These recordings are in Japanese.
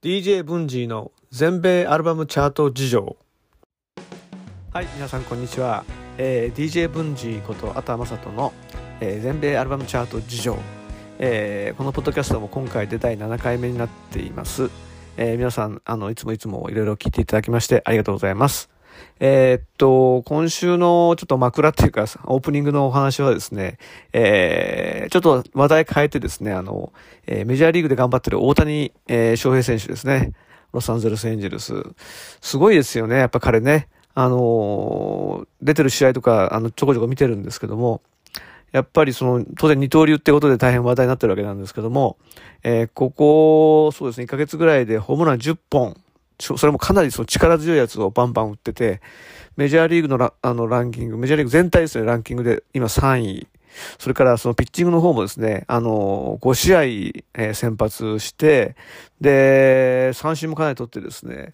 DJ ブンジーの全米アルバムチャート事情。はい皆さんこんにちは、えー、DJ ブンジーことあたまさとの、えー、全米アルバムチャート事情、えー、このポッドキャストも今回で第7回目になっています、え皆さんあのいつもいつもいろいろ聞いていただきましてありがとうございます。えー、っと、今週のちょっと枕っていうか、オープニングのお話はですね、えー、ちょっと話題変えてですね、あの、えー、メジャーリーグで頑張ってる大谷、えー、翔平選手ですね。ロサンゼルスエンジェルス。すごいですよね、やっぱ彼ね。あの出てる試合とか、あの、ちょこちょこ見てるんですけども、やっぱりその、当然二刀流ってことで大変話題になってるわけなんですけども、えー、ここ、そうですね、1ヶ月ぐらいでホームラン10本、それもかなりその力強いやつをバンバン打ってて、メジャーリーグのラあのランキング、メジャーリーグ全体ですね、ランキングで今3位。それからそのピッチングの方もですね、あの、5試合、えー、先発して、で、三振もかなり取ってですね、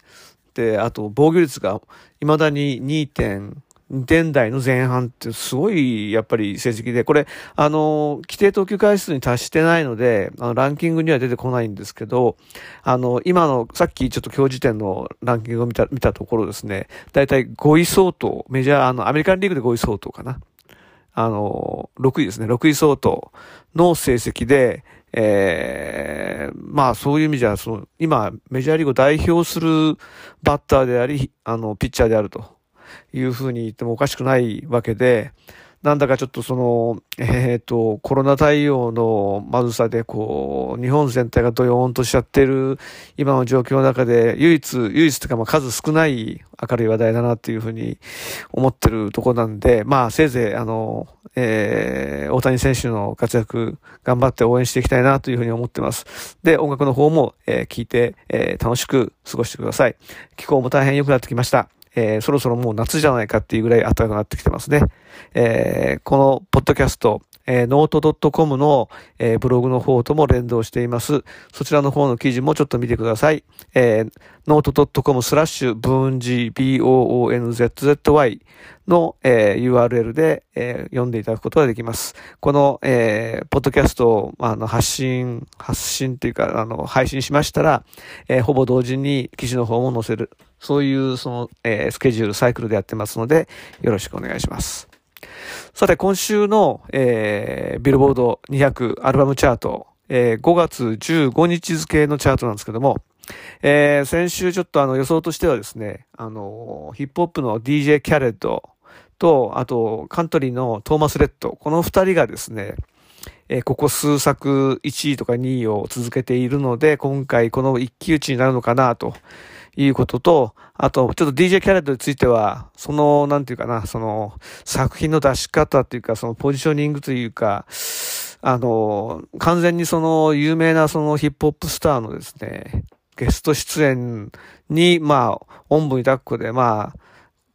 で、あと防御率が未だに2.5 2点台の前半ってすごいやっぱり成績で、これ、あの、規定投球回数に達してないので、あの、ランキングには出てこないんですけど、あの、今の、さっきちょっと今日時点のランキングを見た、見たところですね、だいたい5位相当、メジャー、あの、アメリカンリーグで5位相当かな。あの、6位ですね、6位相当の成績で、ええー、まあそういう意味じゃ、その、今、メジャーリーグを代表するバッターであり、あの、ピッチャーであると。いうふうに言ってもおかしくないわけで、なんだかちょっとその、えっ、ー、と、コロナ対応のまずさで、こう、日本全体がドヨーンとしちゃってる今の状況の中で、唯一、唯一というかまあ数少ない明るい話題だなっていうふうに思ってるとこなんで、まあせいぜい、あの、えー、大谷選手の活躍頑張って応援していきたいなというふうに思ってます。で、音楽の方も、えー、聞いて、えー、楽しく過ごしてください。気候も大変良くなってきました。えー、そろそろもう夏じゃないかっていうぐらい暖かくなってきてますね。えー、このポッドキャスト、えー、ノート .com の、えー、ブログの方とも連動しています。そちらの方の記事もちょっと見てください。えー、ノート .com スラッシュブーンジ boonzzy の、えー、URL で、えー、読んでいただくことができます。この、えー、ポッドキャストを、あの、発信、発信っていうか、あの、配信しましたら、えー、ほぼ同時に記事の方も載せる。そういう、その、えー、スケジュール、サイクルでやってますので、よろしくお願いします。さて、今週の、えー、ビルボード200アルバムチャート、えー、5月15日付のチャートなんですけども、えー、先週ちょっとあの予想としてはですね、あの、ヒップホップの DJ キャレットと、あと、カントリーのトーマス・レッド、この二人がですね、えー、ここ数作1位とか2位を続けているので、今回この一騎打ちになるのかなということと、あと、ちょっと DJ キャレットについては、その、なんていうかな、その、作品の出し方っていうか、そのポジショニングというか、あの、完全にその、有名なそのヒップホップスターのですね、ゲスト出演に、まあ、おんぶに抱っこで、まあ、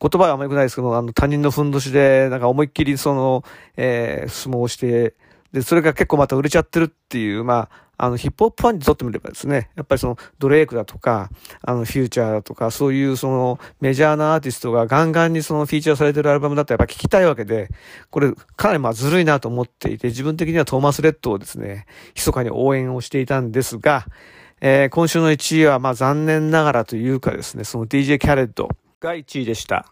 言葉はあまり良くないですけど、あの、他人のふんどしで、なんか思いっきりその、えー、相撲をして、で、それが結構また売れちゃってるっていう、まあ、あの、ヒップホップファンにとってみればですね、やっぱりその、ドレイクだとか、あの、フューチャーだとか、そういうその、メジャーなアーティストがガンガンにその、フィーチャーされてるアルバムだったらやっぱ聞きたいわけで、これ、かなりまあ、ずるいなと思っていて、自分的にはトーマス・レッドをですね、密かに応援をしていたんですが、えー、今週の1位はまあ、残念ながらというかですね、その DJ キャレッドが1位でした。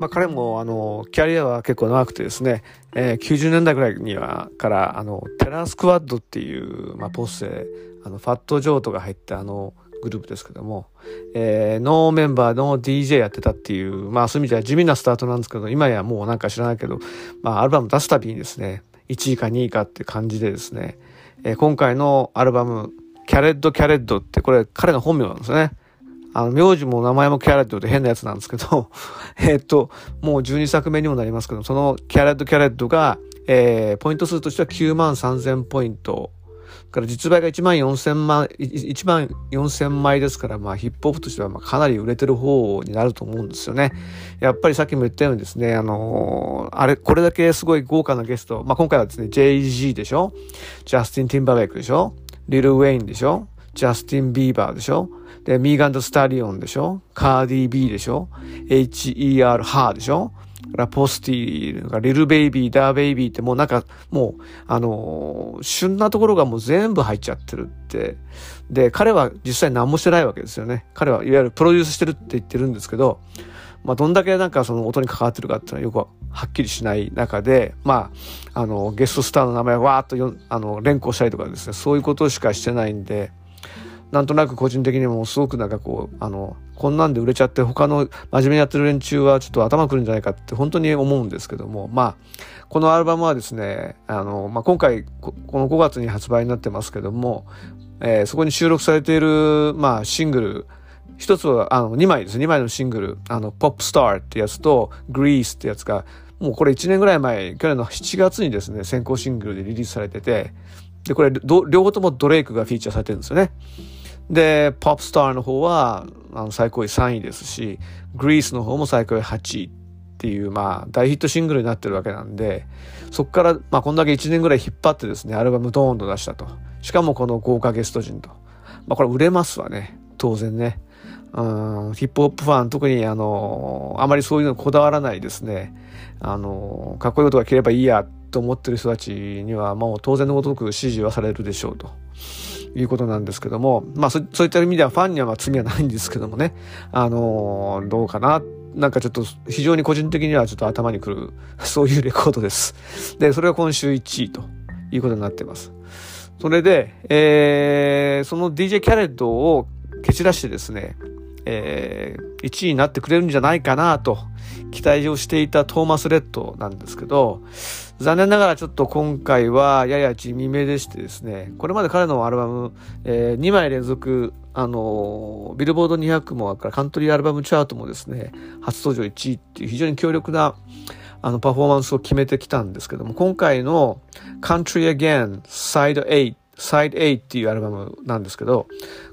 まあ、彼もあのキャリアは結構長くてですね、えー、90年代ぐらいにはからあのテラースクワッドっていう、まあ、ポッセあのファットジョートが入ったあのグループですけども、えー、ノーメンバーの DJ やってたっていう、まあそういう意味では地味なスタートなんですけど、今やもうなんか知らないけど、まあアルバム出すたびにですね、1位か2位かって感じでですね、えー、今回のアルバム、キャレッド・キャレッドってこれ彼の本名なんですね。あの、名字も名前もキャレットで変なやつなんですけど、えっと、もう12作目にもなりますけど、そのキャレットキャレットが、えー、ポイント数としては9万3000ポイント。から実売が1万4000万、1万4000枚ですから、まあヒップホップとしてはまあかなり売れてる方になると思うんですよね。やっぱりさっきも言ったようにですね、あのー、あれ、これだけすごい豪華なゲスト、まあ今回はですね、 Jay-Z でしょ？ジャスティン・ティンバーレイクでしょ？リル・ウェインでしょ？ジャスティン・ビーバーでしょ？で、ミーガン・ザ・スタリオンでしょ？カーディ・ビーでしょ ?HER・ ハーでしょ？ラポスティ、リルベイビー、ダベイビーってもうなんか、もう、あのー、旬なところがもう全部入っちゃってるって。で、彼は実際何もしてないわけですよね。彼はいわゆるプロデュースしてるって言ってるんですけど、まあ、どんだけなんかその音に関わってるかっていうのはよくはっきりしない中で、まあ、あの、ゲストスターの名前をわーっとよあの連呼したりとかですね、そういうことしかしてないんで、なんとなく個人的にもすごくなんかこう、あの、こんなんで売れちゃって他の真面目にやってる連中はちょっと頭くるんじゃないかって本当に思うんですけども、まあ、このアルバムはですね、あの、まあ、今回この5月に発売になってますけども、えー、そこに収録されている、まあ、シングル、一つは、あの、2枚です。2枚のシングル、あの、ポップスターってやつと、グリースってやつが、もうこれ1年ぐらい前、去年の7月にですね、先行シングルでリリースされてて、で、これ、両方ともドレイクがフィーチャーされてるんですよね。で、ポップスターの方は、あの、最高位3位ですし、グリースの方も最高位8位っていう、まあ、大ヒットシングルになってるわけなんで、そこから、まあ、こんだけ1年ぐらい引っ張ってですね、アルバムドーンと出したと。しかもこの豪華ゲスト陣と。まあ、これ売れますわね。当然ね。うん、ヒップホップファン、特にあの、あまりそういうのこだわらないですね。あの、かっこいいことが着ればいいやと思ってる人たちには、もう当然のごとく支持はされるでしょうと。いうことなんですけども、まあそそういった意味ではファンにはまあ罪はないんですけどもね、あのどうかな。なんかちょっと非常に個人的にはちょっと頭にくる、そういうレコードです。で、それが今週1位ということになっています。それで、えー、その DJ キャレットを蹴散らしてですね、えー、1位になってくれるんじゃないかなと期待をしていたトーマス・レッドなんですけど、残念ながらちょっと今回はやや地味めでしてですね、これまで彼のアルバム、えー、2枚連続、あの、ビルボード200もからカントリーアルバムチャートもですね、初登場1位っていう非常に強力なあのパフォーマンスを決めてきたんですけども、今回の Country Again Side 8 Side A っていうアルバムなんですけど、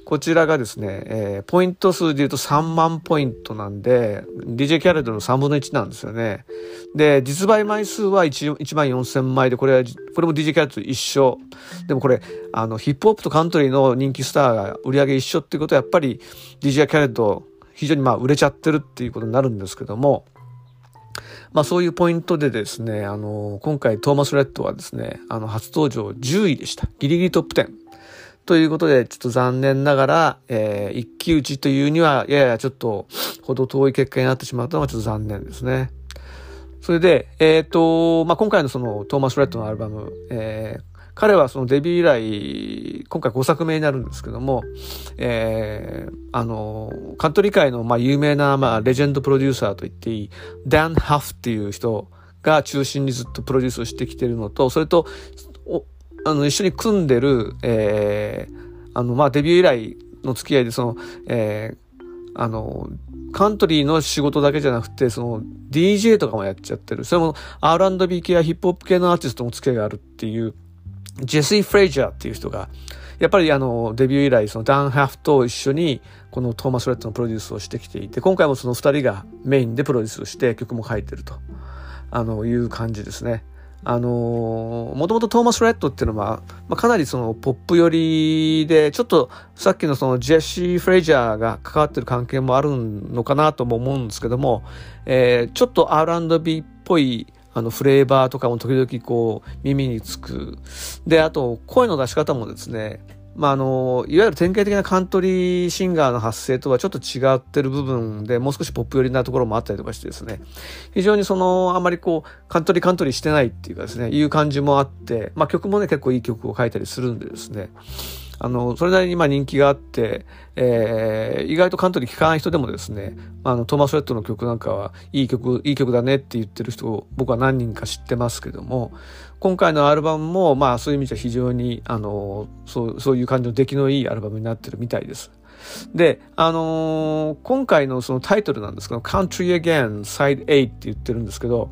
こちらがですね、えー、ポイント数で言うと3万ポイントなんで、DJ キャレットの3分の1なんですよね。で、実売枚数は 1, 1万4000枚で、これは、これも DJ キャレットと一緒。でもこれ、あの、ヒップホップとカントリーの人気スターが売り上げ一緒っていうことは、やっぱり DJ キャレット非常にまあ売れちゃってるっていうことになるんですけども、まあそういうポイントでですね、あの、今回トーマス・レッドはですね、あの、初登場10位でした。ギリギリトップ10。ということで、ちょっと残念ながら、えー、一騎打ちというには、ややちょっと、ほど遠い結果になってしまったのがちょっと残念ですね。それで、えっ、ー、と、まあ、今回のそのトーマス・レッドのアルバム、えー、彼はそのデビュー以来、今回5作目になるんですけども、えー、あの、カントリー界のまあ有名なまあレジェンドプロデューサーと言っていい、ダン・ハフっていう人が中心にずっとプロデュースをしてきてるのと、それと、おあの、一緒に組んでる、えー、あの、まあデビュー以来の付き合いで、その、えー、あの、カントリーの仕事だけじゃなくて、その DJ とかもやっちゃってる。それも R&B 系やヒップホップ系のアーティストも付き合いがあるっていうジェシー・フレイジャーっていう人が、やっぱりあの、デビュー以来、そのダン・ハフと一緒に、このトーマス・レッドのプロデュースをしてきていて、今回もその二人がメインでプロデュースして曲も書いてると、あの、いう感じですね。あのもともとトーマス・レッドっていうのは、まあ、かなりそのポップ寄りで、ちょっとさっきのそのジェシー・フレイジャーが関わってる関係もあるのかなとも思うんですけども、えー、ちょっと R&B っぽいあのフレーバーとかも時々こう耳につく。で、あと声の出し方もですね、まあ、あの、いわゆる典型的なカントリーシンガーの発声とはちょっと違ってる部分で、もう少しポップ寄りなところもあったりとかしてですね、非常にその、あまりこう、カントリーカントリーしてないっていうかですね、いう感じもあって、まあ、曲もね、結構いい曲を書いたりするんでですね、あの、それなりにま人気があって、えー、意外とカントリー聴かない人でもですね、あの、トーマス・レッドの曲なんかはいい曲、いい曲だねって言ってる人を僕は何人か知ってますけども、今回のアルバムもまあそういう意味じゃ非常に、あの、そう、そういう感じの出来のいいアルバムになってるみたいです。で、あのー、今回のそのタイトルなんですけど、Country Again Side A って言ってるんですけど、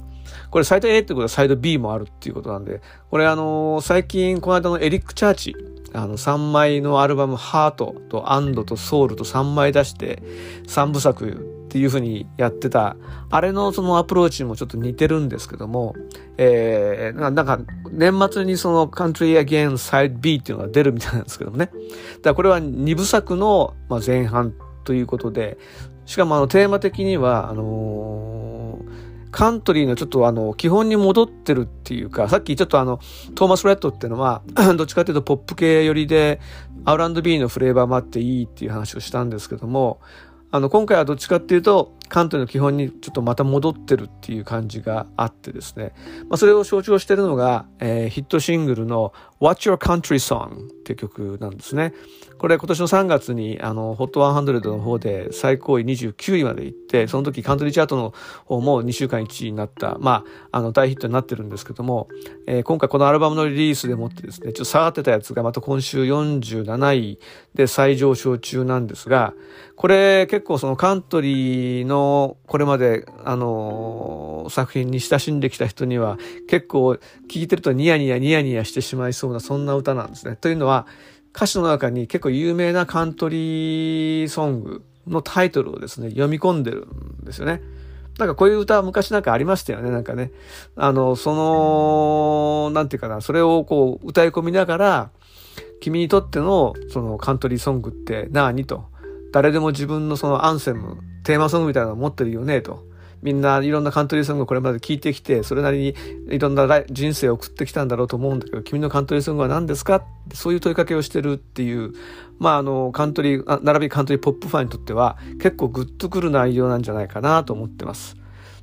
これサイド A ってことはサイド B もあるっていうことなんで、これあのー、最近この間のエリック・チャーチ、あの、3枚のアルバム、ハートとアンドとソウルと3枚出して、3部作っていう風にやってた、あれのそのアプローチもちょっと似てるんですけども、えー、なんか、年末にその Country Again Side B っていうのが出るみたいなんですけどもね。だからこれは2部作の前半ということで、しかもあのテーマ的には、あのーカントリーのちょっとあの、基本に戻ってるっていうか、さっきちょっとあの、トーマス・フレッドっていうのは、どっちかっていうとポップ系寄りで、R&B のフレーバーもあっていいっていう話をしたんですけども、あの、今回はどっちかっていうと、カントリーの基本にちょっとまた戻ってるっていう感じがあってですね。まあ、それを象徴してるのが、えー、ヒットシングルの What's Your Country Song っていう曲なんですね。これ今年の3月にあの HOT100 の方で最高位29位まで行ってその時カントリーチャートの方も2週間1位になったまああの大ヒットになってるんですけども、えー、今回このアルバムのリリースでもってですねちょっと下がってたやつがまた今週47位で再上昇中なんですがこれ結構そのカントリーのこれまであの作品に親しんできた人には結構聴いてるとニヤニヤニヤニヤしてしまいそうなそんな歌なんですね。というのは歌詞の中に結構有名なカントリーソングのタイトルをですね、読み込んでるんですよね。なんかこういう歌昔なんかありましたよね、なんかね。あの、その、なんていうかな、それをこう歌い込みながら、君にとってのそのカントリーソングって何と。誰でも自分のそのアンセム、テーマソングみたいなの持ってるよね、と。みんないろんなカントリーソングをこれまで聴いてきて、それなりにいろんな人生を送ってきたんだろうと思うんだけど、君のカントリーソングは何ですかってそういう問いかけをしてるっていう、まああの、カントリー、並びカントリーポップファンにとっては結構グッとくる内容なんじゃないかなと思ってます。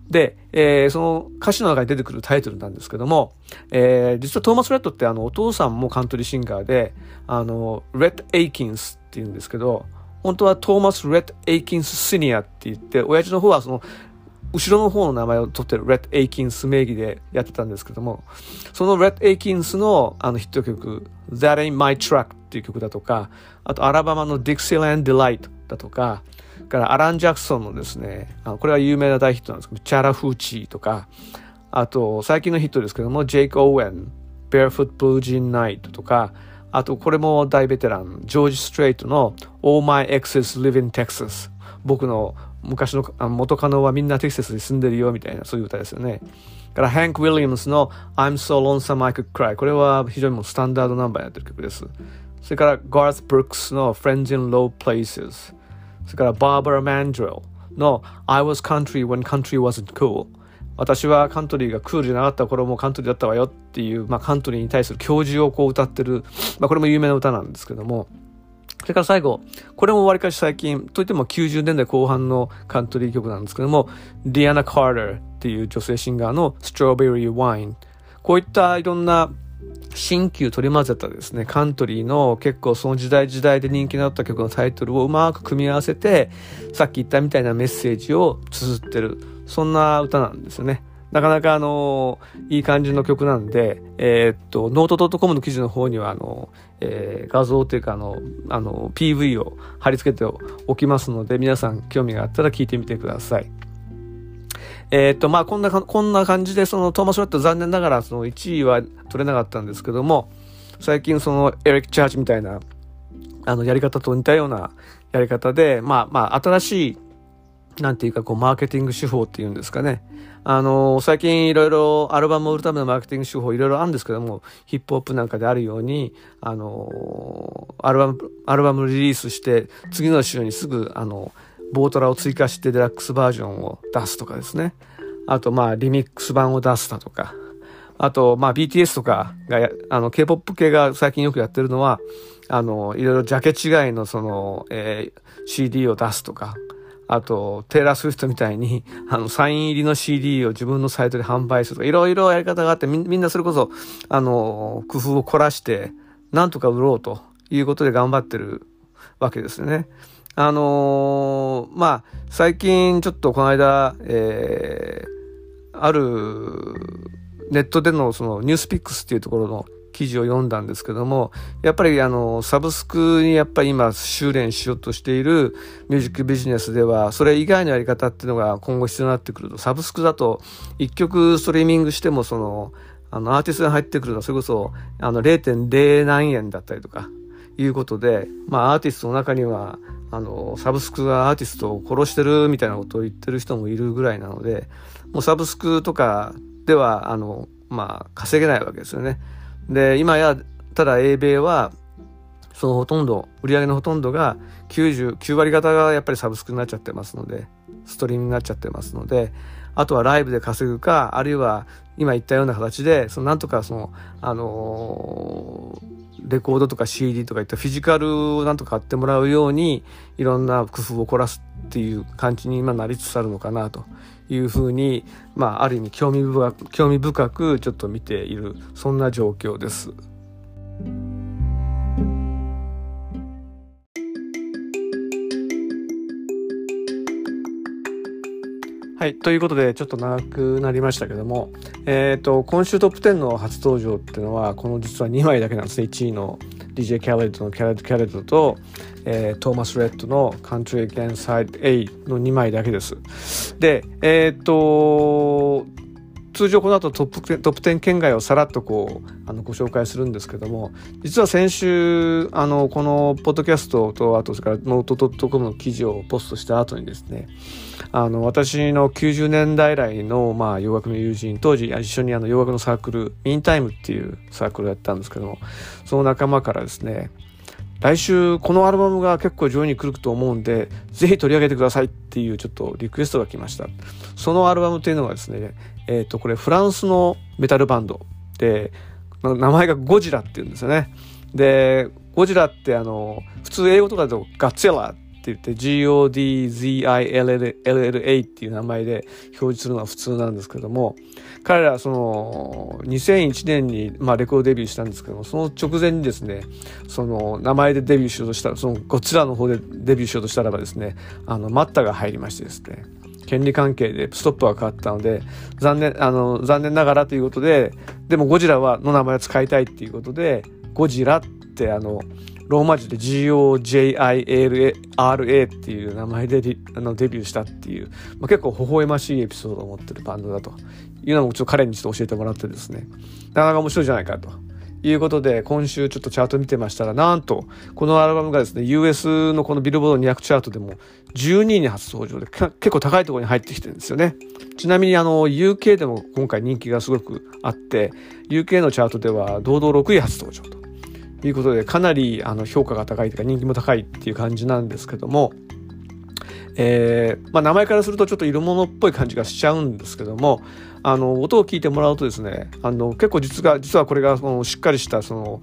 で、えー、その歌詞の中に出てくるタイトルなんですけども、えー、実はトーマス・レッドってあのお父さんもカントリーシンガーで、あの、レッド・エイキンスっていうんですけど、本当はトーマス・レッド・エイキンス・シニアって言って、親父の方はその後ろの方の名前を取ってるレッド・エイキンス名義でやってたんですけども、そのレッド・エイキンスのあのヒット曲、That Ain't My Truck っていう曲だとか、あとアラバマの Dixieland Delight だとか、からアラン・ジャクソンのですね、あのこれは有名な大ヒットなんですけど、チャラ・フーチーとか、あと最近のヒットですけども、ジェイク・オーウェン、Barefoot Blue Jean Night とか、あとこれも大ベテラン、ジョージ・ストレートの All My Exes Live in Texas。僕の昔の元カノはみんなテキサスに住んでるよみたいなそういう歌ですよね。から、ハンク・ウィリアムスの I'm so lonesome I could cry。これは非常にもスタンダードナンバーやってる曲です。それから、ガース・ブルックスの Friends in Low Places。それから、バーバラ・マンドレルの I was country when country wasn't cool。私はカントリーがクールじゃなかった頃もカントリーだったわよっていう、まあ、カントリーに対する教授をこう歌ってる、まあ、これも有名な歌なんですけども、それから最後、これもわりかし最近、といっても90年代後半のカントリー曲なんですけども、ディアナ・カーターっていう女性シンガーのストロベリー・ワイン。こういったいろんな新旧取り混ぜたですね、カントリーの結構その時代時代で人気のあった曲のタイトルをうまく組み合わせて、さっき言ったみたいなメッセージを綴ってる、そんな歌なんですよね。なかなかあの、いい感じの曲なんで、えー、っと、ノート .com の記事の方にはあの、えー、画像というかあの、あの、PV を貼り付けておきますので、皆さん興味があったら聞いてみてください。えー、っと、まあ、こんな、こんな感じで、そのトーマス・ロット残念ながらその1位は取れなかったんですけども、最近そのエレック・チャーチみたいな、あの、やり方と似たようなやり方で、まあ、まあ、新しいなんていうかこうマーケティング手法っていうんですかね。あの最近いろいろアルバムを売るためのマーケティング手法いろいろあるんですけども、ヒップホップなんかであるように、あのアルバム、アルバムリリースして、次の週にすぐ、あの、ボートラを追加してデラックスバージョンを出すとかですね。あと、まあ、リミックス版を出すだとか。あと、まあ、BTS とかが、あの、K-POP 系が最近よくやってるのは、あの、いろいろジャケ違いのその、えー、CD を出すとか、あと、テイラー・スウィフトみたいに、あの、サイン入りの CD を自分のサイトで販売するとか、いろいろやり方があってみ、んなそれこそ、あの、工夫を凝らして、なんとか売ろうということで頑張ってるわけですね。あのー、まあ、最近ちょっとこの間、えー、あるネットでのそのニュースピックスっていうところの記事を読んだんですけども、やっぱりあの、サブスクにやっぱり今修練しようとしているミュージックビジネスでは、それ以外のやり方っていうのが今後必要になってくると、サブスクだと一曲ストリーミングしてもその、あの、アーティストが入ってくるのはそれこそ、あの、0.0何円だったりとか、いうことで、まあ、アーティストの中には、あの、サブスクがアーティストを殺してるみたいなことを言ってる人もいるぐらいなので、もうサブスクとかでは、あの、まあ、稼げないわけですよね。で、今や、ただ英米は、そのほとんど、売り上げのほとんどが90、9割方がやっぱりサブスクになっちゃってますので、ストリームになっちゃってますのであとはライブで稼ぐかあるいは今言ったような形でそのなんとかそのあのレコードとか CD とかいったフィジカルをなんとか買ってもらうようにいろんな工夫を凝らすっていう感じに今なりつつあるのかなというふうに、まあ、ある意味興味深く興味深くちょっと見ているそんな状況です。はい。ということで、ちょっと長くなりましたけども、えっ、ー、と、今週トップ10の初登場っていうのは、この実は2枚だけなんですね。1位の DJ キャレッドの Khaled Khaled と、えー、トーマス・レットの Country Again Side A の2枚だけです。で、えっ、と、通常この後トップトップ10圏外をさらっとこうあのご紹介するんですけども実は先週あのこのポッドキャストとあとそれからノート .com の記事をポストした後にですねあの私の90年代来の、まあ、洋楽の友人当時一緒にあの洋楽のサークルミンタイムっていうサークルをやったんですけどもその仲間からですね来週このアルバムが結構上位に来ると思うんで、ぜひ取り上げてくださいっていうちょっとリクエストが来ました。そのアルバムっていうのがですね、えっ、ー、と、これフランスのメタルバンドで、名前がゴジラっていうんですよね。で、ゴジラってあの、普通英語とかだとガッツェラって言って GODZILLA っていう名前で表示するのは普通なんですけども彼らその2001年にまあレコードデビューしたんですけどもその直前にですねその名前でデビューしようとしたらそのこちらの方でデビューしようとしたらばですねあのマッタが入りましてですね権利関係でストップが変わったので残念あの残念ながらということででもゴジラはの名前を使いたいっていうことでゴジラってあのローマ字で GOJILRA っていう名前であのデビューしたっていう、まあ、結構微笑ましいエピソードを持ってるバンドだというのもちょっと彼にちょっと教えてもらってですね、なかなか面白いじゃないかと。いうことで、今週ちょっとチャート見てましたら、なんと、このアルバムがですね、US のこのビルボード200チャートでも12位に初登場で、結構高いところに入ってきてるんですよね。ちなみにあの、UK でも今回人気がすごくあって、UK のチャートでは堂々6位初登場と。いうことでかなりあの評価が高いというか人気も高いっていう感じなんですけども、えーまあ、名前からするとちょっと色物っぽい感じがしちゃうんですけどもあの音を聞いてもらうとですねあの結構実が実はこれがそのしっかりしたその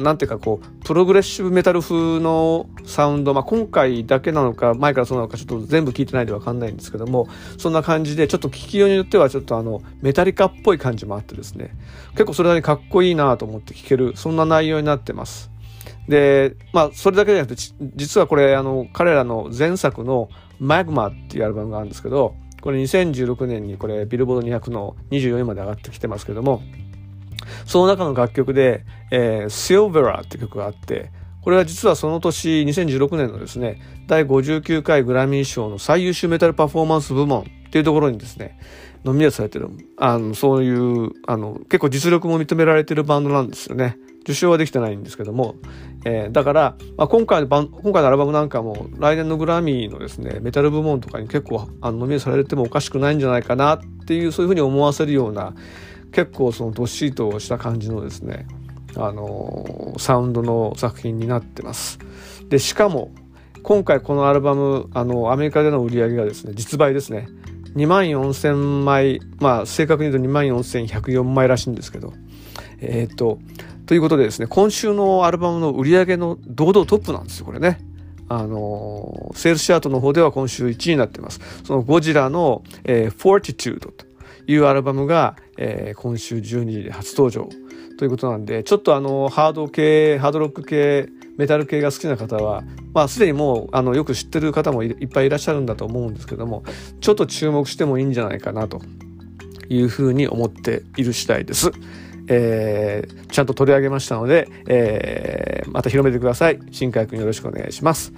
なんていうかこうプログレッシブメタル風のサウンド、まあ、今回だけなのか前からそうなのかちょっと全部聞いてないでわかんないんですけどもそんな感じでちょっと聞きようによってはちょっとあのメタリカっぽい感じもあってですね結構それなりにかっこいいなと思って聞けるそんな内容になってます。でまあそれだけじゃなくて実はこれあの彼らの前作の「マグマっていうアルバムがあるんですけどこれ2016年にこれビルボード200の24位まで上がってきてますけどもその中の楽曲で、えー、Silvera って曲があって、これは実はその年、2016年のですね、第59回グラミー賞の最優秀メタルパフォーマンス部門っていうところにですね、ノミネートされてる、あの、そういう、あの、結構実力も認められてるバンドなんですよね。受賞はできてないんですけども、えー、だから、まあ、今回の今回のアルバムなんかも来年のグラミーのですねメタル部門とかに結構あのノミネートされてもおかしくないんじゃないかなっていうそういうふうに思わせるような結構そのどっしりとした感じのですねあのサウンドの作品になってます。でしかも今回このアルバムあのアメリカでの売り上げがですね実売ですね2万4000枚まあ正確に言うと2万4104枚らしいんですけどえっ、ー、とということでですね今週のアルバムの売り上げの堂々トップなんですよこれね。あのセールスチャートの方では今週1位になってます。そのゴジラの、えー、Fortitude というアルバムが、えー、今週12時で初登場ということなんで、ちょっとあの、ハード系、ハードロック系、メタル系が好きな方は、まあ、すでにもう、あの、よく知ってる方もいっぱいいらっしゃるんだと思うんですけども、ちょっと注目してもいいんじゃないかなというふうに思っている次第です。えー、ちゃんと取り上げましたので、えー、また広めてください。新海君よろしくお願いします。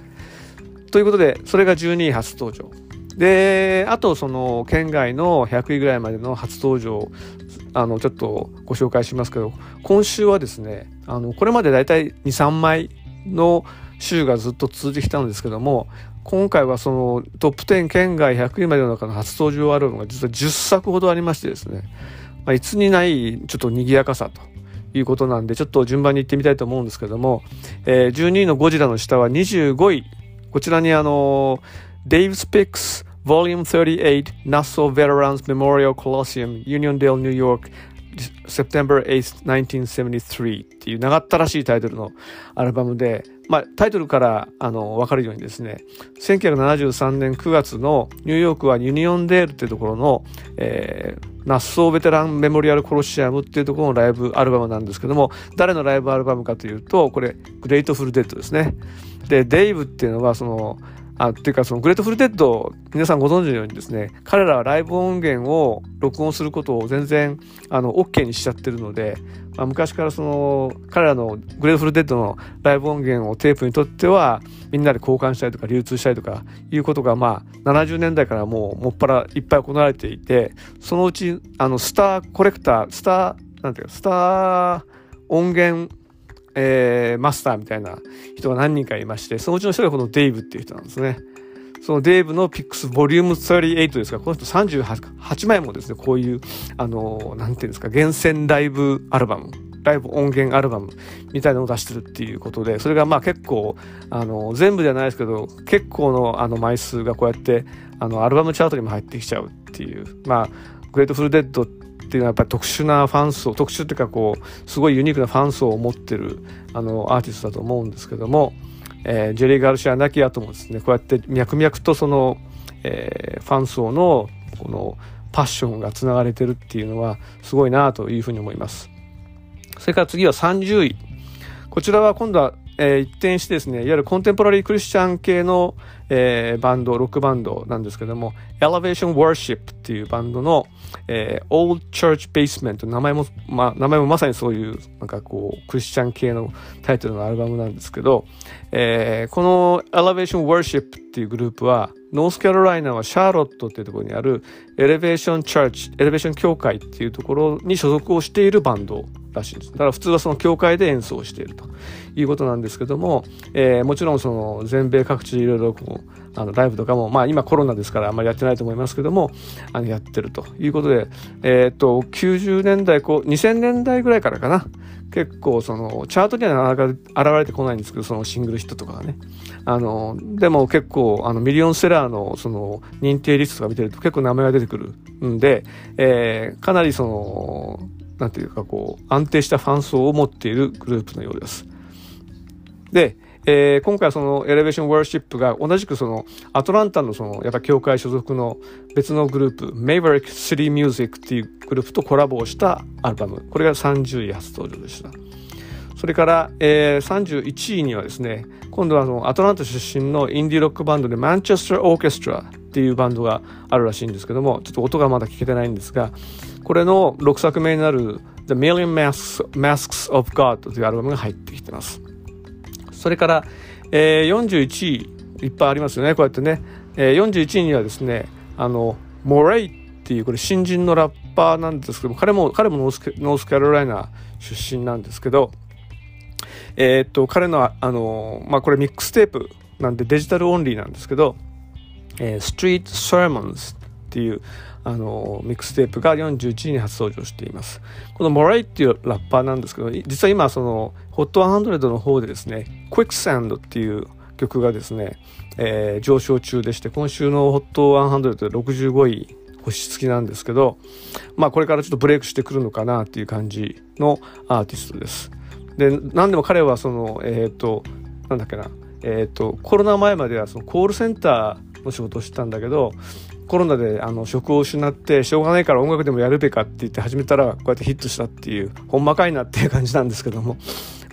ということで、それが12位初登場。で、あとその県外の100位ぐらいまでの初登場、あの、ちょっとご紹介しますけど、今週はですね、あの、これまでだいたい2、3枚の週がずっと続いてきたんですけども、今回はそのトップ10県外100位までの中の初登場アルバムが実は10作ほどありましてですね、まあ、いつにないちょっと賑やかさということなんで、ちょっと順番に行ってみたいと思うんですけども、えー、12位のゴジラの下は25位。こちらにあの、デイブ・スペックス Volume 38 Nassau Veterans Memorial Coliseum Uniondale New York September 8th, 1973っていう長ったらしいタイトルのアルバムで、まあ、タイトルからあの分かるようにですね1973年9月のニューヨークはユニオンデールっていうところの、えー、ナッソーベテランメモリアルコロシアムっていうところのライブアルバムなんですけども誰のライブアルバムかというとこれグレートフルデッドですね。でデイブっていうのはそのあっていうかそのグレートフルデッド皆さんご存知のようにですね彼らはライブ音源を録音することを全然あの OK にしちゃってるので、まあ、昔からその彼らのグレートフルデッドのライブ音源をテープにとってはみんなで交換したりとか流通したりとかいうことがまあ70年代からもうもっぱらいっぱい行われていてそのうちあのスターコレクタースターなんていうかスター音源えー、マスターみたいな人が何人かいまして、そのうちの一人がこのデイブっていう人なんですね。そのデイブの Picks Volume 38ですが、この人38枚もですね、こういう、あの、なんていうんですか、厳選ライブアルバム、ライブ音源アルバムみたいなのを出してるっていうことで、それがまあ結構、あの、全部ではないですけど、結構のあの枚数がこうやって、あの、アルバムチャートにも入ってきちゃうっていう、まあ、グレートフルデッドっていうのはやっぱり特殊なファン層特殊っていうかこうすごいユニークなファン層を持ってるあのアーティストだと思うんですけども、えー、ジェリー・ガルシア亡き後もですねこうやって脈々とその、えー、ファン層のこのパッションがつながれてるっていうのはすごいなというふうに思います。それから次は30位。こちらは今度はえー、一転してですね、いわゆるコンテンポラリークリスチャン系の、えー、バンド、ロックバンドなんですけども、Elevation Worship っていうバンドの、えー、Old Church Basement 名前も、まあ、名前もまさにそういう、なんかこう、クリスチャン系のタイトルのアルバムなんですけど、えー、この Elevation Worship っていうグループは、ノースカロライナはシャーロットっていうところにあるエレベーションチャーチ、エレベーション教会っていうところに所属をしているバンドらしいんです。だから普通はその教会で演奏しているということなんですけども、えー、もちろんその全米各地でいろいろこうあのライブとかも、まあ今コロナですからあんまりやってないと思いますけども、あのやってるということで、えー、っと、90年代、こう、2000年代ぐらいからかな、結構その、チャートにはなかなか現れてこないんですけど、そのシングルヒットとかがね。あの、でも結構、あの、ミリオンセラーのその、認定リストとか見てると結構名前が出てくるんで、えー、かなりその、なんていうかこう、安定したファン層を持っているグループのようです。で、えー、今回そのエレベーションワーシップが同じくそのアトランタのそのやっぱ教会所属の別のグループ Maverick City Music っていうグループとコラボをしたアルバムこれが30位初登場でしたそれから、えー、31位にはですね今度はあのアトランタ出身のインディーロックバンドでマンチェスターオーケストラっていうバンドがあるらしいんですけどもちょっと音がまだ聞けてないんですがこれの6作目になる The Million mass Masks of God というアルバムが入ってきてます。それから、えー、41位、いっぱいありますよね、こうやってね。えー、41位にはですね、あの、モレイっていう、これ新人のラッパーなんですけども、彼も、彼もノースノースカロライナ出身なんですけど、えー、っと、彼の、あの、まあ、これミックステープなんでデジタルオンリーなんですけど、えー、Street Sermons っていう、あのミックステープが41位に初登場していますこのモライっていうラッパーなんですけど実は今その HOT100 の方でですね Quicksand っていう曲がですね、えー、上昇中でして今週の HOT100 で65位星付きなんですけどまあこれからちょっとブレイクしてくるのかなっていう感じのアーティストです。で何でも彼はそのえっ、ー、となんだっけなえっ、ー、とコロナ前まではそのコールセンターの仕事をしてたんだけどコロナであの職を失ってしょうがないから音楽でもやるべかって言って始めたらこうやってヒットしたっていうほんまかいなっていう感じなんですけども。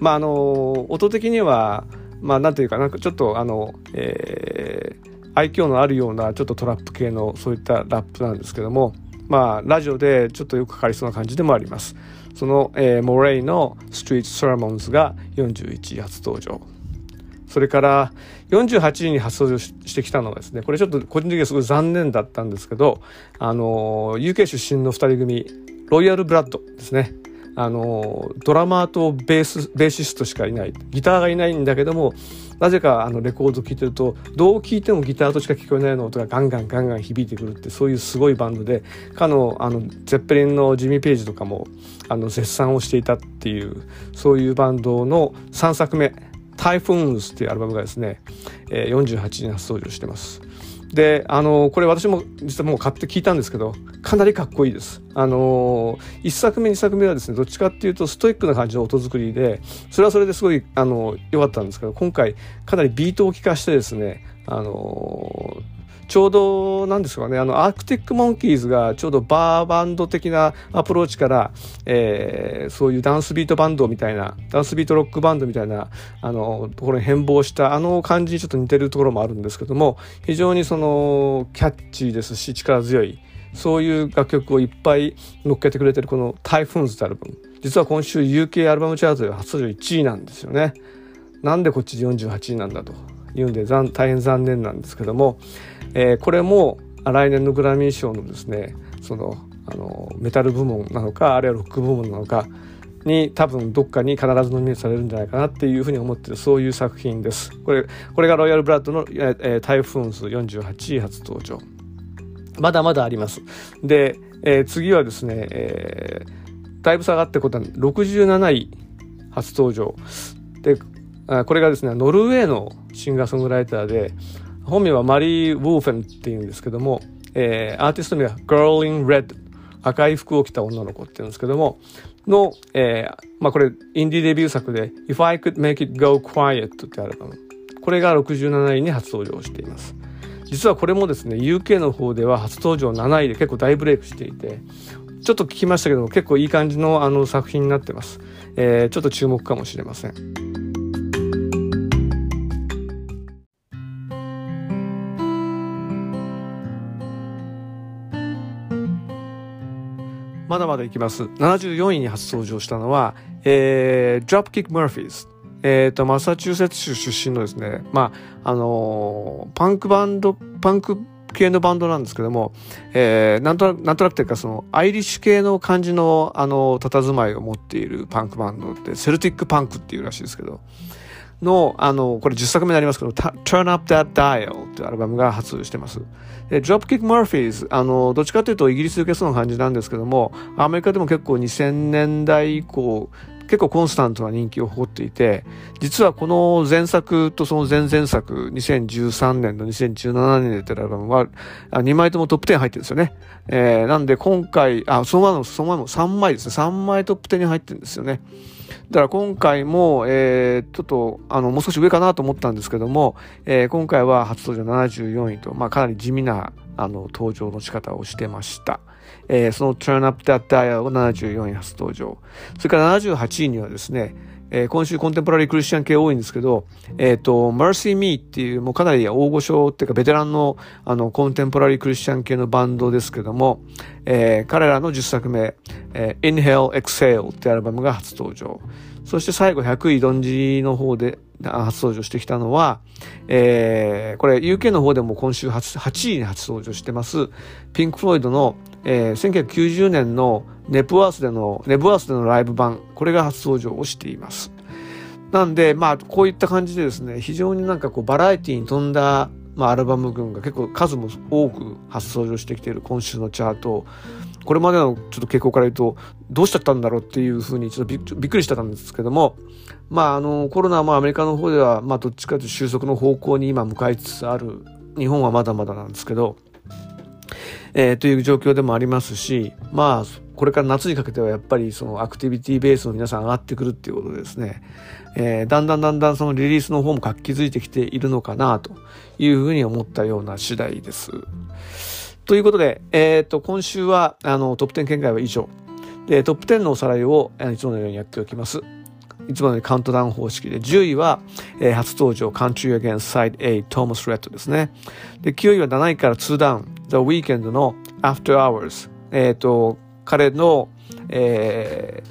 まああの音的にはまあなんていうかなんかちょっとあの、えー、愛嬌のあるようなちょっとトラップ系のそういったラップなんですけどもまあラジオでちょっとよくかかりそうな感じでもありますその、えー、モレイの「ストリート・サーモンズ」が41位初登場それから48位に発送してきたのはですね、これちょっと個人的にはすごい残念だったんですけど、あの、UK 出身の2人組、ロイヤルブラッドですね。あの、ドラマーとベース、ベーシストしかいない。ギターがいないんだけども、なぜかあのレコード聴いてると、どう聴いてもギターとしか聞こえないような音がガンガンガンガン響いてくるって、そういうすごいバンドで、かの、あの、ゼッペリンのジミー・ページとかも、あの、絶賛をしていたっていう、そういうバンドの3作目、Typhoons っていうアルバムがですね、えー、48に初登場してます。であのこれ私も実はもう買って聞いたんですけどかなりかっこいいです。あの1作目2作目はですねどっちかっていうとストイックな感じの音作りでそれはそれですごいあの良かったんですけど今回かなりビートを聴かしてですねあのちょうどなんですかねあのアークティック・モンキーズがちょうどバーバンド的なアプローチから、えー、そういうダンスビートバンドみたいなダンスビートロックバンドみたいなあのところに変貌したあの感じにちょっと似てるところもあるんですけども非常にそのキャッチーですし力強いそういう楽曲をいっぱい乗っけてくれてるこの「Typhoons」ってアルバム実は今週 UK アルバムチャートで初登場1位なんですよね。なんでこっちで48位なんだというんで大変残念なんですけどもえー、これも来年のグラミー賞のですねそのあのメタル部門なのかあるいはロック部門なのかに多分どっかに必ずノミネートされるんじゃないかなっていうふうに思ってるそういう作品です。これこれがロイヤルブラッドの、えー、タイフーンズ48位初登場。まだまだあります。で、えー、次はですね、えー、だいぶ下がってことは67位初登場。で、これがですね、ノルウェーのシンガーソングライターで、本名はマリー・ウォーフェンっていうんですけども、えー、アーティスト名は Girl in Red 赤い服を着た女の子っていうんですけどもの、えー、まあこれインディーデビュー作で If I Could Make It Go Quiet ってアルバム。これが67位に初登場しています。実はこれもですね UK の方では初登場7位で結構大ブレイクしていてちょっと聞きましたけども結構いい感じのあの作品になってます、えー、ちょっと注目かもしれません。まだまだいきます。74位に初登場したのは、えー、Dropkick Murphys。えっ、ー、と、マサチューセッツ州出身のですね、まあ、あのー、パンクバンド、パンク系のバンドなんですけども、えー、なんとなく、なんとなくというか、その、アイリッシュ系の感じの、あの、佇まいを持っているパンクバンドって、セルティックパンクっていうらしいですけど、の、あの、これ10作目になりますけど、Turn Up That Dial っていうアルバムが発してます。で、Dropkick Murphys、あの、どっちかというとイギリス受けそうな感じなんですけども、アメリカでも結構2000年代以降、結構コンスタントな人気を誇っていて、実はこの前作とその前々作、2013年と2017年で出てるアルバムは、2枚ともトップ10入ってるんですよね。えー、なんで今回、あ、その前も、その前も3枚ですね。3枚トップ10に入ってるんですよね。だから今回も、えー、ちょっと、あの、もう少し上かなと思ったんですけども、えー、今回は初登場74位と、まあ、かなり地味な、あの、登場の仕方をしてました。えー、その Turn Up That Dial が74位初登場。それから78位にはですね、えー、今週コンテンポラリークリスチャン系多いんですけど、えっ、ー、と、Mercy Me っていうもうかなり大御所っていうかベテランのあのコンテンポラリークリスチャン系のバンドですけども、えー、彼らの10作目、えー、Inhale Exhale ってアルバムが初登場。そして最後100位ドンジの方で初登場してきたのは、えー、これ UK の方でも今週 8, 8位に初登場してます、ピンク・フロイドの、えー、1990年のネプワースでの、ネプワースでのライブ版、これが初登場をしています。なんで、まあ、こういった感じでですね、非常になんかこう、バラエティに富んだ、まあ、アルバム群が結構数も多く初登場してきている今週のチャート、これまでのちょっと傾向から言うと、どうしちゃったんだろうっていうふうにちょっとびっくりしてたんですけども、まあ、あの、コロナもアメリカの方では、まあ、どっちかというと収束の方向に今向かいつつある、日本はまだまだなんですけど、えー、という状況でもありますし、まあ、これから夏にかけてはやっぱりそのアクティビティベースの皆さん上がってくるっていうことでですね、えー、だんだんだんだんそのリリースの方も活気づいてきているのかなというふうに思ったような次第です。ということで、えっ、ー、と、今週はあのトップ10見解は以上。で、トップ10のおさらいをいつものようにやっておきます。いつものようにカウントダウン方式で、10位は、えー、初登場、Country Against Side A、トーマス・レッドですね。で、9位は7位から2ダウン、The Weekend の After Hours。えっ、ー、と、彼の、え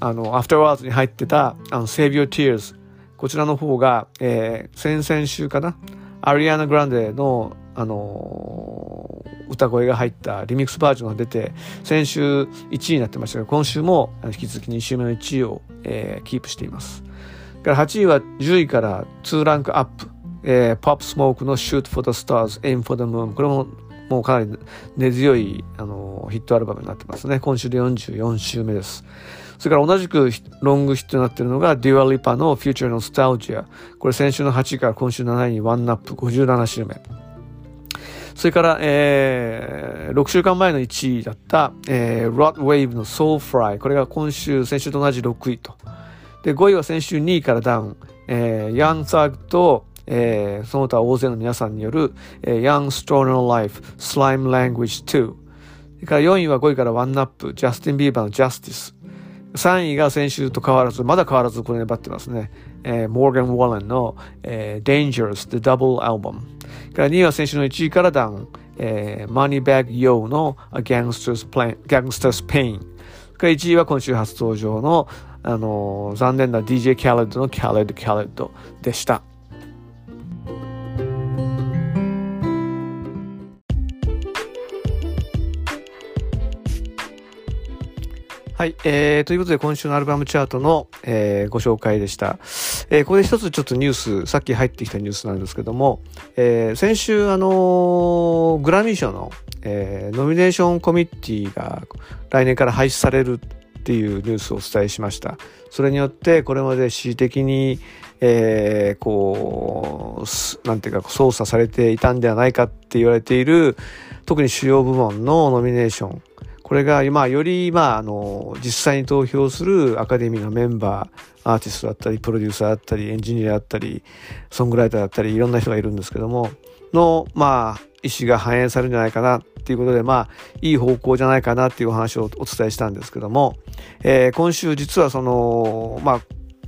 ー、あの、アフターワーズに入ってた、あの、Save Your Tears。こちらの方が、えー、先々週かな？アリアナ・グランデの、あのー、歌声が入ったリミックスバージョンが出て、先週1位になってましたが、今週も引き続き2週目の1位を、えー、キープしています。から8位は10位から2ランクアップ。えー、ポップスモークの Shoot for the Stars, Aim for the Moon。これももうかなり根強い、あの、ヒットアルバムになってますね。今週で44週目です。それから同じくロングヒットになっているのが、デュアリパの Future Nostalgia。これ先週の8位から今週7位にワンナップ57週目。それから、えー、6週間前の1位だった、えー、 Rod Wave の SoulFly。これが今週、先週と同じ6位と。で、5位は先週2位からダウン。えー、ヤング・サグと、えー、その他大勢の皆さんによる、えー、Young Stoner Life Slime Language 2。それから4位は5位からワンナップ、ジャスティン・ビーバーの Justice。3位が先週と変わらず、まだ変わらずこれ粘ってますね。えー、モーガン・ウォレンの、えー、Dangerous The Double Album。から2位は先週の1位からダウン、えー、Moneybag Yo の Gangsta's, Plan Gangsta's Pain。から1位は今週初登場の、あの、残念な DJ キャレッドの Khaled Khaled でした。はい、えー、ということで今週のアルバムチャートの、えー、ご紹介でした。えー、ここで一つちょっとニュース、さっき入ってきたニュースなんですけども、えー、先週あのー、グラミー賞の、えー、ノミネーションコミッティが来年から廃止されるっていうニュースをお伝えしました。それによってこれまで恣意的に、えー、こう、なんていうか操作されていたんではないかって言われている、特に主要部門のノミネーション、これが今より、まあ、あの、実際に投票するアカデミーのメンバー、アーティストだったり、プロデューサーだったり、エンジニアだったり、ソングライターだったり、いろんな人がいるんですけども、の、まあ、意思が反映されるんじゃないかなっていうことで、まあ、いい方向じゃないかなっていうお話をお伝えしたんですけども、えー、今週実はその、まあ、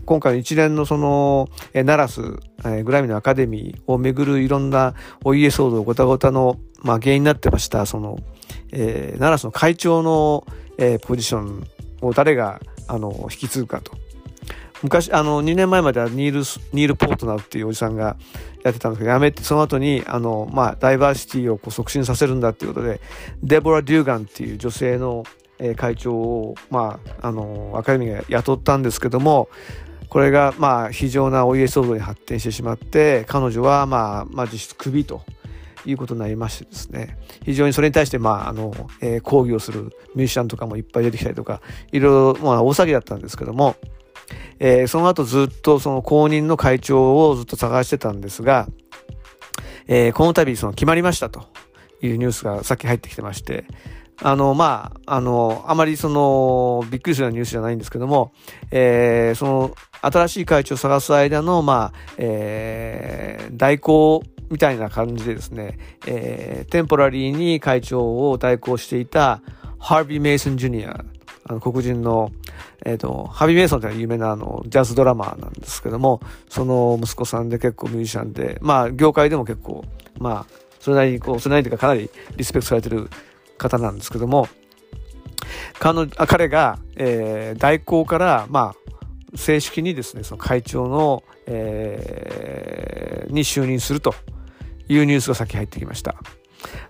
今回の一連のその、えー、ナラス、えー、グラミーのアカデミーをめぐるいろんなお家騒動ごたごたの、まあ、原因になってました、その、えー、奈良市の会長の、えー、ポジションを誰があの引き継ぐかと。昔、あの、2年前まではニール、ニール・ポートナーっていうおじさんがやってたんですけど、やめて、その後に、あの、まあ、ダイバーシティをこう促進させるんだっていうことで、デボラ・デューガンっていう女性の、えー、会長を、まあ、あの、アカデミーが雇ったんですけども、これが、まあ、非常なお家騒動に発展してしまって、彼女は、まあ、まあ、実質クビと。いうことになりましてですね、非常にそれに対して、まあ、あの、えー、抗議をするミュージシャンとかもいっぱい出てきたりとか、いろいろ、まあ、大騒ぎだったんですけども、えー、その後ずっとその公認の会長をずっと探してたんですが、えー、この度その決まりましたというニュースがさっき入ってきてまして、あの、まあ、あの、あまりその、びっくりするようなニュースじゃないんですけども、えー、その、新しい会長を探す間の、まあ、えー、代行みたいな感じでですね、えー、テンポラリーに会長を代行していたハービー・メイソン・ジュニア、あの黒人の、えっ、ー、と、ハービー・メイソンというのは有名なあのジャズドラマーなんですけども、その息子さんで結構ミュージシャンで、まあ、業界でも結構、まあ、それなりにこう、それなりというかかなりリスペクトされてる方なんですけども、彼彼が、えー、代行から、まあ、正式にですね、その会長の、えー、に就任すると。いうニュースがさっき入ってきました。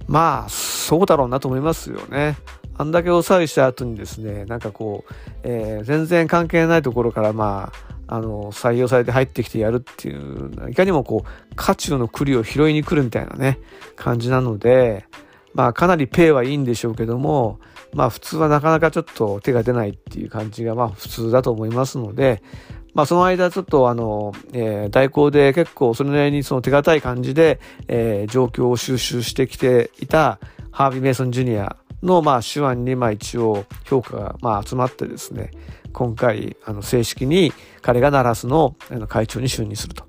まあ、そうだろうなと思いますよね。あんだけお騒ぎした後にですね、なんかこう、えー、全然関係ないところから、まあ、あの、採用されて入ってきてやるっていう、いかにもこう、渦中の栗を拾いに来るみたいなね、感じなので、まあ、かなりペイはいいんでしょうけども、まあ、普通はなかなかちょっと手が出ないっていう感じが、まあ、普通だと思いますので、まあ、その間、ちょっとあの、えー、代行で結構それなりにその手堅い感じで、えー、状況を収集してきていたハービー・メイソン・ジュニアの、まあ、手腕に、まあ、一応評価が、まあ、集まってですね、今回、あの、正式に彼がナラスのあの会長に就任すると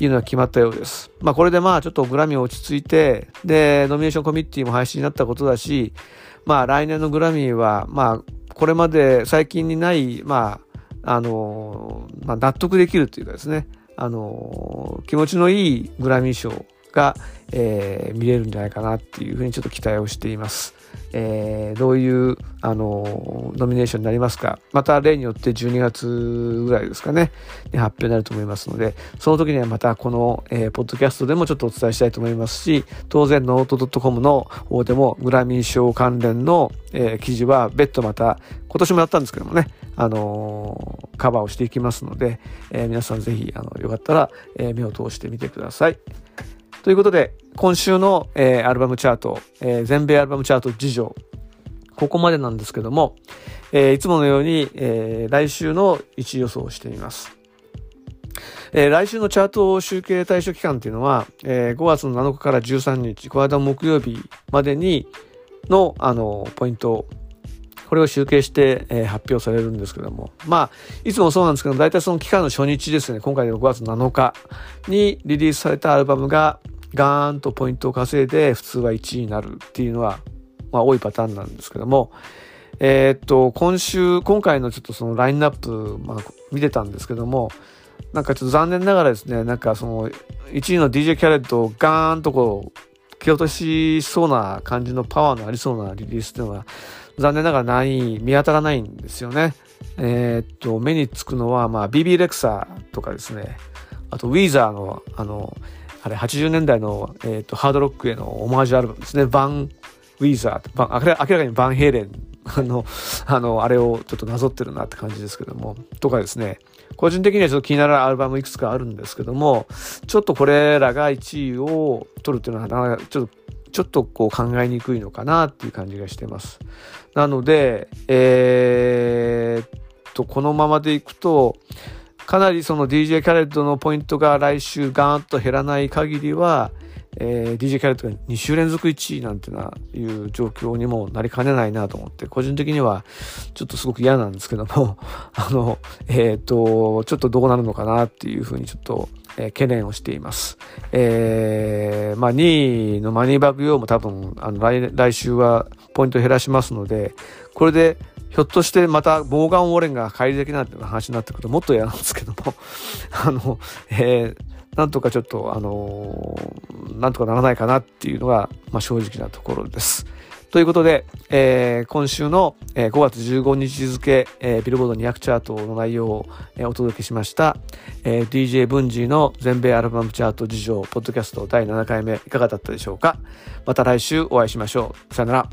いうのが決まったようです。まあ、これでまあ、ちょっとグラミー落ち着いて、で、ノミネーションコミッティも廃止になったことだし、まあ、来年のグラミーは、まあ、これまで最近にない、まあ、あの、まあ、納得できるというかですね、あの、気持ちのいいグラミー賞が、えー、見れるんじゃないかなっていうふうにちょっと期待をしています。えー、どういう、あの、ノミネーションになりますか。また例によって12月ぐらいですかね、に発表になると思いますので、その時にはまたこの、えー、ポッドキャストでもちょっとお伝えしたいと思いますし、当然ノート .com の方でもグラミー賞関連の、えー、記事は別途また、今年もやったんですけどもね、あの、カバーをしていきますので、えー、皆さんぜひ、あの、よかったら、えー、目を通してみてください。ということで、今週の、えー、アルバムチャート、え、全米アルバムチャート事情、ここまでなんですけども、え、いつものように、え、来週の1位予想をしてみます。えー、来週のチャート集計対象期間っていうのは、えー、5月の7日から13日、この間木曜日までにの、あの、ポイントこれを集計して、えー、発表されるんですけども。まあ、いつもそうなんですけど、大体その期間の初日ですね、今回で6月7日にリリースされたアルバムがガーンとポイントを稼いで普通は1位になるっていうのは、まあ多いパターンなんですけども、えー、っと、今週、今回のちょっとそのラインナップ、まあ、見てたんですけども、なんかちょっと残念ながらですね、なんかその1位の DJ キャレットをガーンとこう、蹴落としそうな感じのパワーのありそうなリリースっていうのは、残念ながらない、見当たらないんですよね。えー、っと、目につくのは、まあ、BB レクサーとかですね、あと、ウィーザーの、あの、あれ、80年代の、えー、っと、ハードロックへのオマージュアルバムですね。バン・ウィーザー、バン明らかにバンヘイレンあの、あの、あれをちょっとなぞってるなって感じですけども、とかですね、個人的にはちょっと気になるアルバムいくつかあるんですけども、ちょっとこれらが1位を取るっていうのは、なかなかちょっとちょっとこう考えにくいのかなっていう感じがしてます。なので、えー、っと、このままでいくと、かなりその DJ キャレットのポイントが来週ガーンと減らない限りは、えー、DJ キャレットが2週連続1位なんてないう状況にもなりかねないなと思って、個人的にはちょっとすごく嫌なんですけども、あの、えっ、ー、と、ちょっとどうなるのかなっていうふうにちょっと、えー、懸念をしています。えー、まあ2位のマニーバッグ用も多分、あの来、来週はポイント減らしますので、これでひょっとしてまたボーガン・ウォーレンが帰り咲きなんていう話になってくるともっと嫌なんですけども、あの、えー、なんとかちょっと、あのー、なんとかならないかなっていうのが、まあ、正直なところです。ということで、えー、今週の、えー、5月15日付、えー、ビルボード200チャートの内容を、えー、お届けしました、えー、DJ ブンジーの全米アルバムチャート事情、ポッドキャスト第7回目いかがだったでしょうか？また来週お会いしましょう。さよなら。